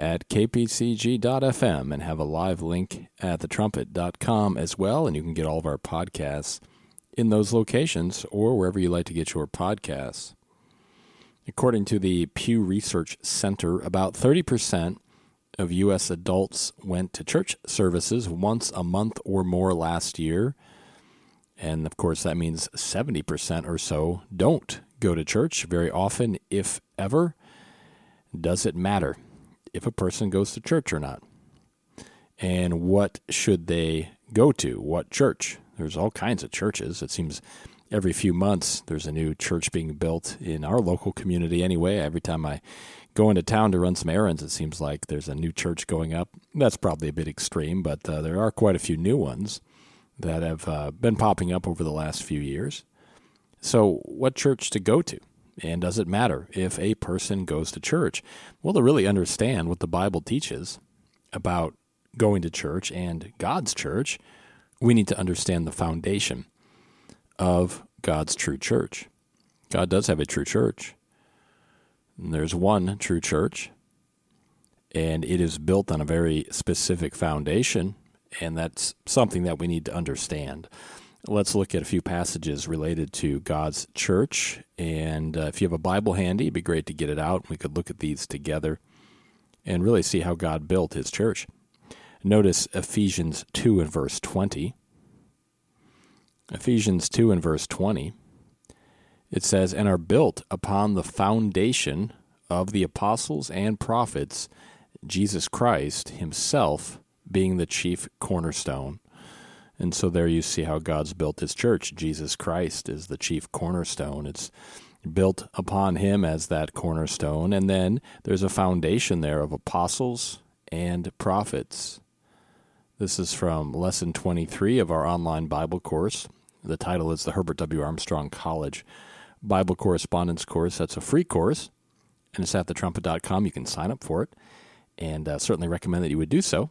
at kpcg.fm and have a live link at thetrumpet.com as well. And you can get all of our podcasts in those locations or wherever you like to get your podcasts. According to the Pew Research Center, about 30% of U.S. adults went to church services once a month or more last year. And of course, that means 70% or so don't go to church very often, if ever. Does it matter if a person goes to church or not? And what should they go to? What church? There's all kinds of churches. It seems every few months there's a new church being built in our local community anyway. Every time I go into town to run some errands, it seems like there's a new church going up. That's probably a bit extreme, but uh, there are quite a few new ones that have uh, been popping up over the last few years. So, what church to go to? And does it matter if a person goes to church? Well, to really understand what the Bible teaches about going to church and God's church, we need to understand the foundation of God's true church. God does have a true church. And there's one true church, and it is built on a very specific foundation and that's something that we need to understand. Let's look at a few passages related to God's church. And uh, if you have a Bible handy, it'd be great to get it out. We could look at these together and really see how God built his church. Notice Ephesians 2 and verse 20. Ephesians 2 and verse 20. It says, And are built upon the foundation of the apostles and prophets, Jesus Christ himself being the chief cornerstone. And so there you see how God's built his church. Jesus Christ is the chief cornerstone. It's built upon him as that cornerstone. And then there's a foundation there of apostles and prophets. This is from lesson 23 of our online Bible course. The title is the Herbert W. Armstrong College Bible Correspondence Course. That's a free course, and it's at thetrumpet.com. You can sign up for it, and uh, certainly recommend that you would do so.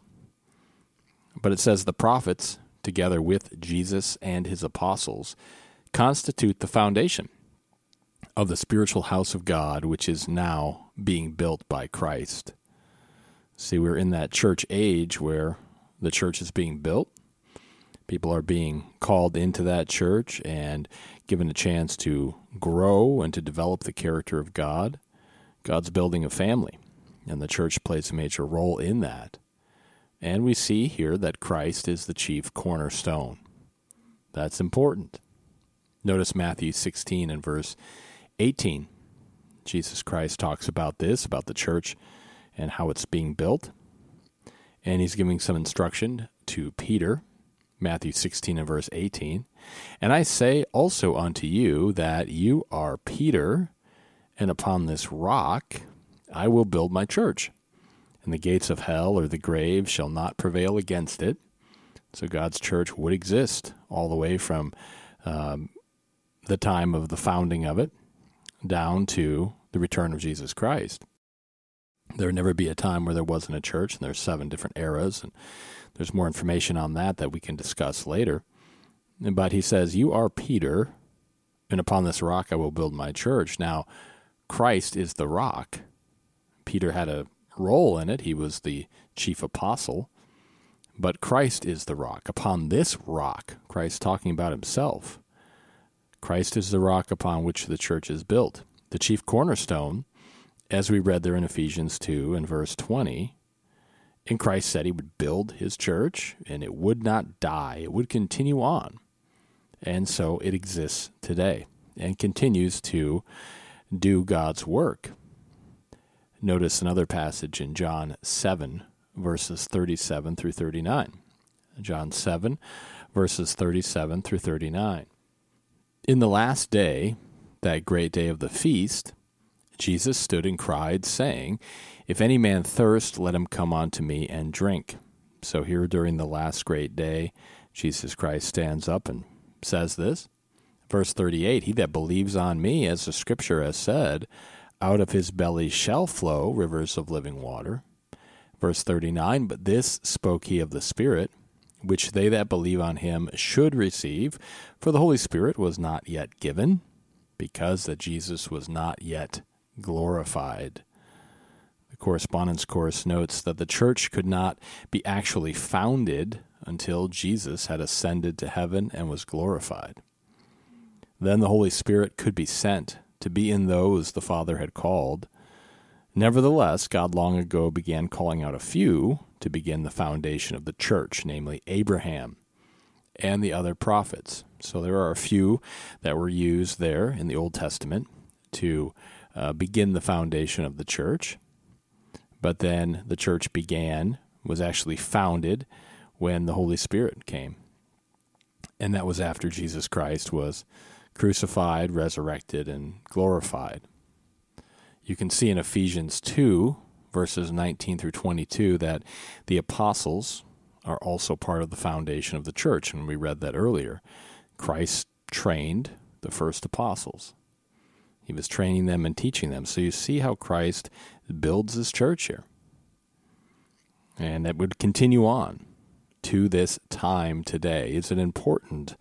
But it says the prophets, together with Jesus and his apostles, constitute the foundation of the spiritual house of God, which is now being built by Christ. See, we're in that church age where the church is being built. People are being called into that church and given a chance to grow and to develop the character of God. God's building a family, and the church plays a major role in that. And we see here that Christ is the chief cornerstone. That's important. Notice Matthew 16 and verse 18. Jesus Christ talks about this, about the church and how it's being built. And he's giving some instruction to Peter, Matthew 16 and verse 18. And I say also unto you that you are Peter, and upon this rock I will build my church and the gates of hell or the grave shall not prevail against it. So God's church would exist all the way from um, the time of the founding of it down to the return of Jesus Christ. There would never be a time where there wasn't a church, and there's seven different eras, and there's more information on that that we can discuss later. But he says, You are Peter, and upon this rock I will build my church. Now, Christ is the rock. Peter had a role in it. He was the chief apostle. But Christ is the rock. Upon this rock, Christ talking about himself, Christ is the rock upon which the church is built. The chief cornerstone, as we read there in Ephesians 2 and verse 20, and Christ said he would build his church and it would not die, it would continue on. And so it exists today and continues to do God's work. Notice another passage in John 7, verses 37 through 39. John 7, verses 37 through 39. In the last day, that great day of the feast, Jesus stood and cried, saying, If any man thirst, let him come unto me and drink. So here during the last great day, Jesus Christ stands up and says this. Verse 38 He that believes on me, as the scripture has said, out of his belly shall flow rivers of living water. Verse 39 But this spoke he of the Spirit, which they that believe on him should receive, for the Holy Spirit was not yet given, because that Jesus was not yet glorified. The correspondence course notes that the church could not be actually founded until Jesus had ascended to heaven and was glorified. Then the Holy Spirit could be sent to be in those the Father had called. Nevertheless, God long ago began calling out a few to begin the foundation of the church, namely Abraham and the other prophets. So there are a few that were used there in the Old Testament to uh, begin the foundation of the church. But then the church began, was actually founded when the Holy Spirit came. And that was after Jesus Christ was crucified, resurrected, and glorified. You can see in Ephesians 2, verses 19 through 22, that the apostles are also part of the foundation of the church. And we read that earlier. Christ trained the first apostles. He was training them and teaching them. So you see how Christ builds his church here. And it would continue on to this time today. Is it important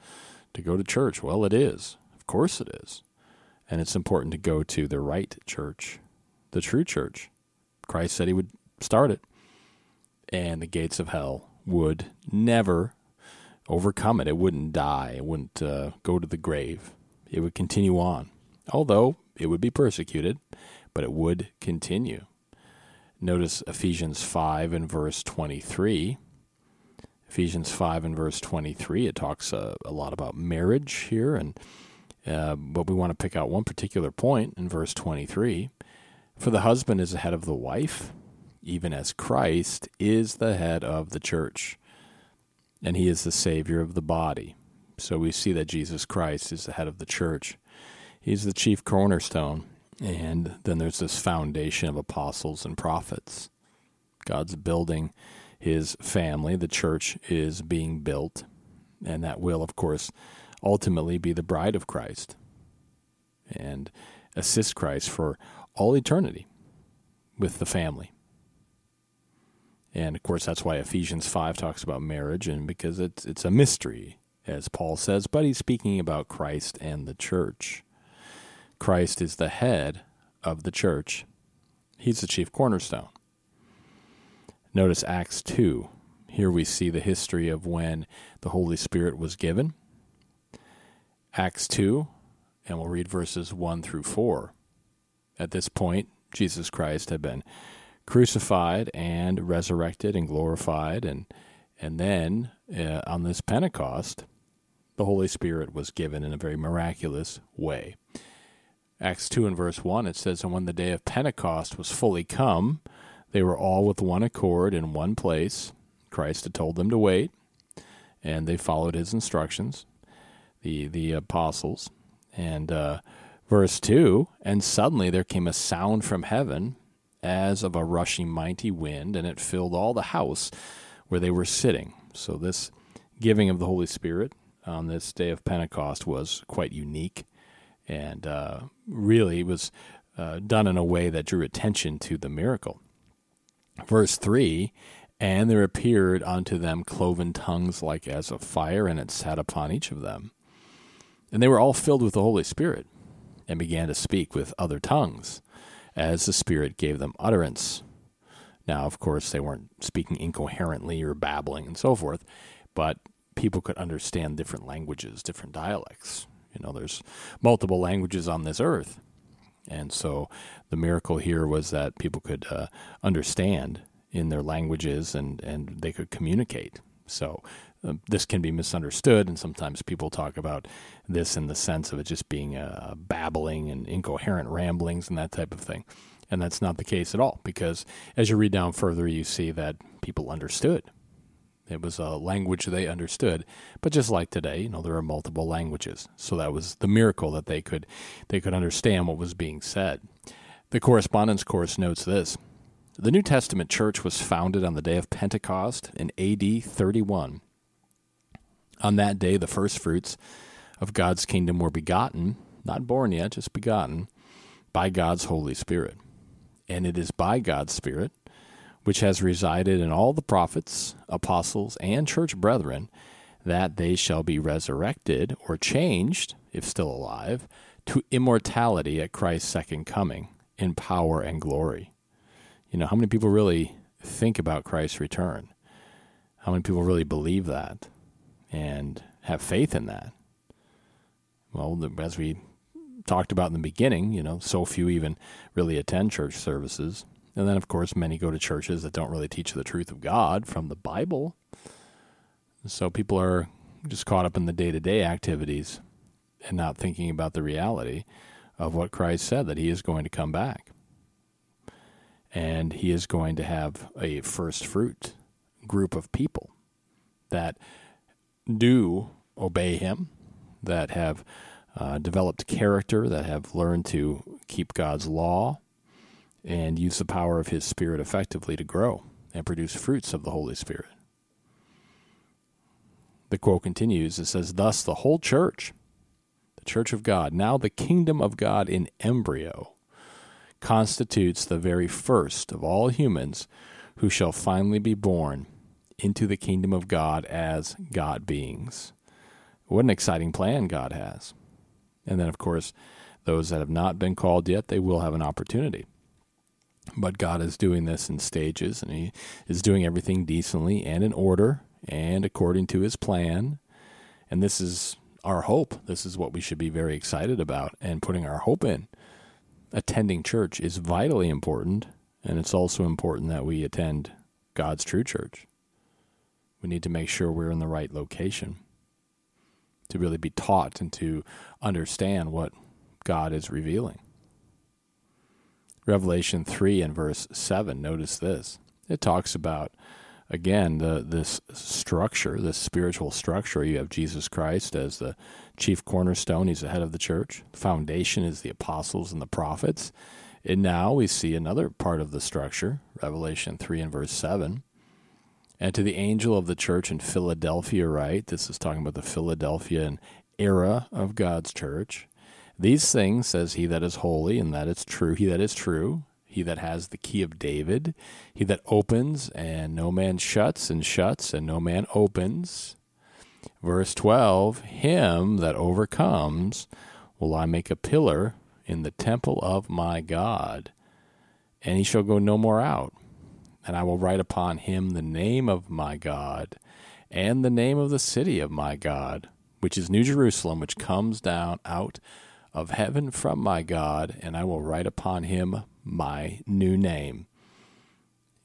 to go to church? Well, it is. Course it is. And it's important to go to the right church, the true church. Christ said he would start it. And the gates of hell would never overcome it. It wouldn't die. It wouldn't uh, go to the grave. It would continue on although it would be persecuted, but it would continue. Notice Ephesians 5 and verse 23. Ephesians 5 and verse 23, it talks uh, a lot about marriage here, and uh, but we want to pick out one particular point in verse 23. For the husband is the head of the wife, even as Christ is the head of the church, and he is the Savior of the body. So we see that Jesus Christ is the head of the church. He's the chief cornerstone. And then there's this foundation of apostles and prophets. God's building his family. The church is being built. And that will, of course, ultimately be the bride of Christ and assist Christ for all eternity with the family. And of course, that's why Ephesians 5 talks about marriage, and because it's, it's a mystery, as Paul says, but he's speaking about Christ and the church. Christ is the head of the church. He's the chief cornerstone. Notice Acts 2. Here we see the history of when the Holy Spirit was given. Acts 2, and we'll read verses 1 through 4. At this point, Jesus Christ had been crucified and resurrected and glorified, and, and then uh, on this Pentecost, the Holy Spirit was given in a very miraculous way. Acts 2 and verse 1, it says, And when the day of Pentecost was fully come, they were all with one accord in one place. Christ had told them to wait, and they followed his instructions, the, the apostles. And uh, verse 2 And suddenly there came a sound from heaven as of a rushing mighty wind, and it filled all the house where they were sitting. So, this giving of the Holy Spirit on this day of Pentecost was quite unique and uh, really was uh, done in a way that drew attention to the miracle. Verse 3 And there appeared unto them cloven tongues like as of fire, and it sat upon each of them. And they were all filled with the Holy Spirit, and began to speak with other tongues, as the Spirit gave them utterance. Now, of course, they weren't speaking incoherently or babbling and so forth, but people could understand different languages, different dialects. You know, there's multiple languages on this earth. And so the miracle here was that people could uh, understand in their languages and, and they could communicate. So uh, this can be misunderstood, and sometimes people talk about this in the sense of it just being uh, babbling and incoherent ramblings and that type of thing. And that's not the case at all, because as you read down further, you see that people understood it was a language they understood. But just like today, you know, there are multiple languages. So that was the miracle that they could they could understand what was being said. The correspondence course notes this The New Testament church was founded on the day of Pentecost in AD 31. On that day, the first fruits of God's kingdom were begotten, not born yet, just begotten, by God's Holy Spirit. And it is by God's Spirit, which has resided in all the prophets, apostles, and church brethren, that they shall be resurrected or changed, if still alive, to immortality at Christ's second coming in power and glory. You know, how many people really think about Christ's return? How many people really believe that and have faith in that? Well, as we talked about in the beginning, you know, so few even really attend church services. And then, of course, many go to churches that don't really teach the truth of God from the Bible. So people are just caught up in the day to day activities and not thinking about the reality of what Christ said that he is going to come back. And he is going to have a first fruit group of people that do obey him, that have uh, developed character, that have learned to keep God's law and use the power of his Spirit effectively to grow and produce fruits of the Holy Spirit. The quote continues it says, Thus the whole church, the church of God, now the kingdom of God in embryo, constitutes the very first of all humans who shall finally be born into the kingdom of God as God beings. What an exciting plan God has. And then, of course, those that have not been called yet, they will have an opportunity. But God is doing this in stages, and He is doing everything decently and in order and according to His plan. And this is our hope. This is what we should be very excited about and putting our hope in. Attending church is vitally important, and it's also important that we attend God's true church. We need to make sure we're in the right location to really be taught and to understand what God is revealing. Revelation 3 and verse 7, notice this. It talks about, again, the, this structure, this spiritual structure. You have Jesus Christ as the chief cornerstone, he's the head of the church. The foundation is the apostles and the prophets. And now we see another part of the structure, Revelation 3 and verse 7. And to the angel of the church in Philadelphia, write, this is talking about the Philadelphian era of God's church. These things says he that is holy, and that is true, he that is true, he that has the key of David, he that opens, and no man shuts, and shuts, and no man opens. Verse 12 Him that overcomes will I make a pillar in the temple of my God, and he shall go no more out and I will write upon him the name of my God and the name of the city of my God, which is New Jerusalem, which comes down out of heaven from my God, and I will write upon him my new name.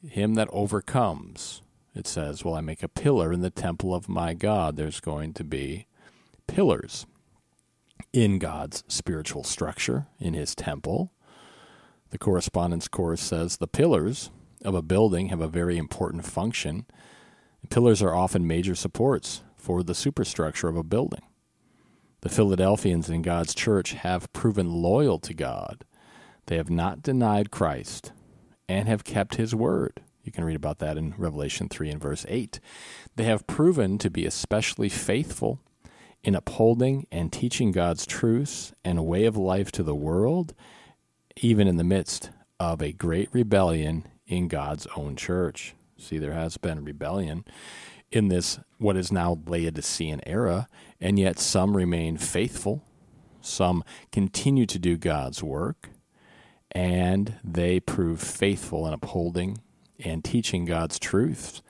Him that overcomes, it says, will I make a pillar in the temple of my God. There's going to be pillars in God's spiritual structure, in his temple. The correspondence course says the pillars of a building have a very important function. Pillars are often major supports for the superstructure of a building. The Philadelphians in God's church have proven loyal to God. They have not denied Christ and have kept his word. You can read about that in Revelation 3 and verse 8. They have proven to be especially faithful in upholding and teaching God's truths and way of life to the world, even in the midst of a great rebellion in God's own church. See, there has been rebellion in this, what is now Laodicean era, and yet some remain faithful. Some continue to do God's work, and they prove faithful in upholding and teaching God's truths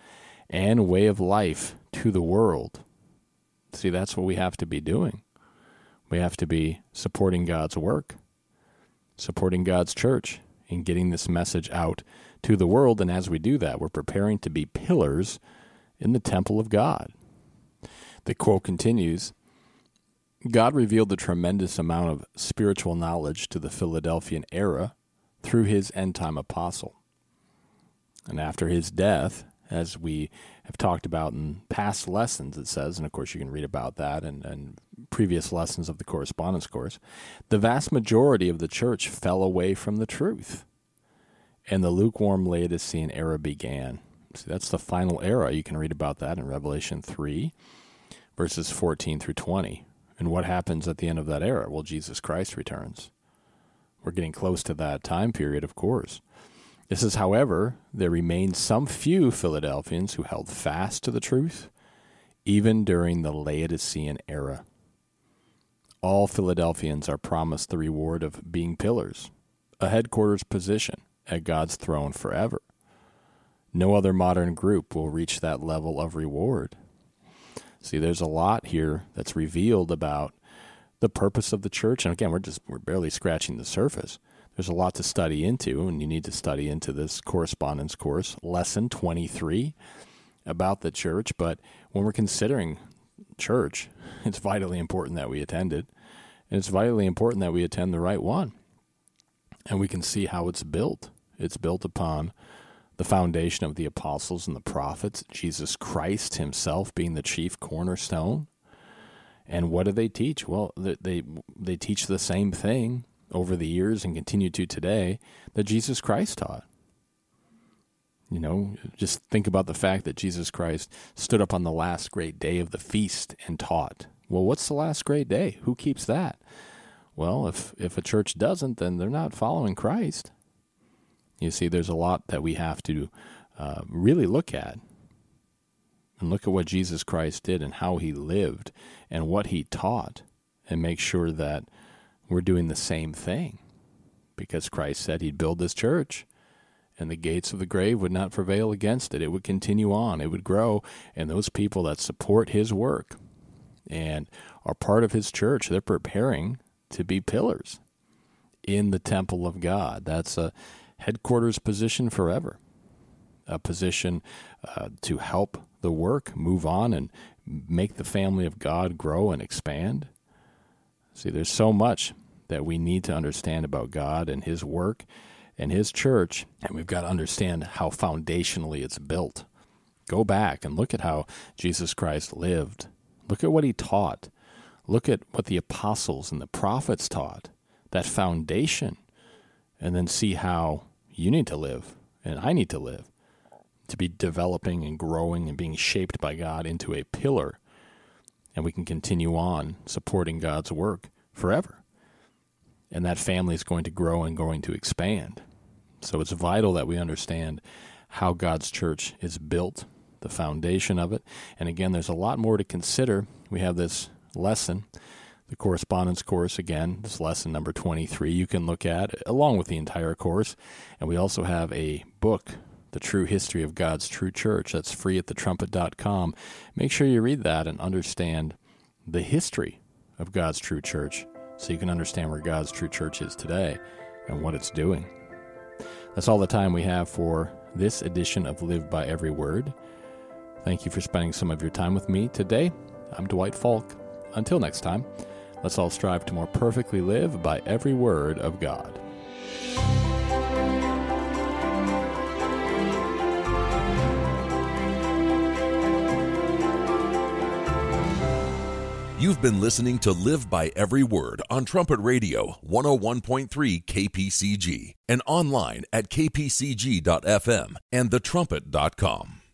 and way of life to the world. See, that's what we have to be doing. We have to be supporting God's work, supporting God's church, and getting this message out to the world. And as we do that, we're preparing to be pillars in the temple of God. The quote continues God revealed a tremendous amount of spiritual knowledge to the Philadelphian era through his end time apostle. And after his death, as we have talked about in past lessons, it says, and of course you can read about that and, and previous lessons of the correspondence course, the vast majority of the church fell away from the truth. And the lukewarm Laodicean era began. See, that's the final era. You can read about that in Revelation 3, verses 14 through 20. And what happens at the end of that era? Well, Jesus Christ returns. We're getting close to that time period, of course. This is, however, there remained some few Philadelphians who held fast to the truth, even during the Laodicean era. All Philadelphians are promised the reward of being pillars, a headquarters position at God's throne forever. No other modern group will reach that level of reward. See, there's a lot here that's revealed about the purpose of the church. And again, we're just we're barely scratching the surface there's a lot to study into, and you need to study into this correspondence course, lesson 23 about the church. But when we're considering church, it's vitally important that we attend it, and it's vitally important that we attend the right one. And we can see how it's built. It's built upon the foundation of the apostles and the prophets, Jesus Christ himself being the chief cornerstone. And what do they teach? Well, they they, teach the same thing over the years and continue to today that Jesus Christ taught. You know, just think about the fact that Jesus Christ stood up on the last great day of the feast and taught. Well, what's the last great day? Who keeps that? Well, if if a church doesn't, then they're not following Christ. You see, there's a lot that we have to uh, really look at and look at what Jesus Christ did and how he lived and what he taught and make sure that we're doing the same thing because Christ said he'd build this church and the gates of the grave would not prevail against it. It would continue on, it would grow, and those people that support his work and are part of his church, they're preparing to be pillars in the temple of God. That's a headquarters position forever, a position uh, to help the work move on and make the family of God grow and expand. See, there's so much that we need to understand about God and His work and His church, and we've got to understand how foundationally it's built. Go back and look at how Jesus Christ lived. Look at what He taught. Look at what the apostles and the prophets taught, that foundation, and then see how you need to live and I need to live to be developing and growing and being shaped by God into a pillar and we can continue on supporting God's work forever. And that family is going to grow and going to expand. So it's vital that we understand how God's church is built, the foundation of it. And again, there's a lot more to consider. We have this lesson, the correspondence course, again, this lesson number 23, you can look at along with the entire course. And we also have a book the True History of God's True Church. That's free at thetrumpet.com. Make sure you read that and understand the history of God's true church so you can understand where God's true church is today and what it's doing. That's all the time we have for this edition of Live by Every Word. Thank you for spending some of your time with me today. I'm Dwight Falk. Until next time, let's all strive to more perfectly live by every word of God. You've been listening to Live by Every Word on Trumpet Radio 101.3 KPCG and online at kpcg.fm and thetrumpet.com.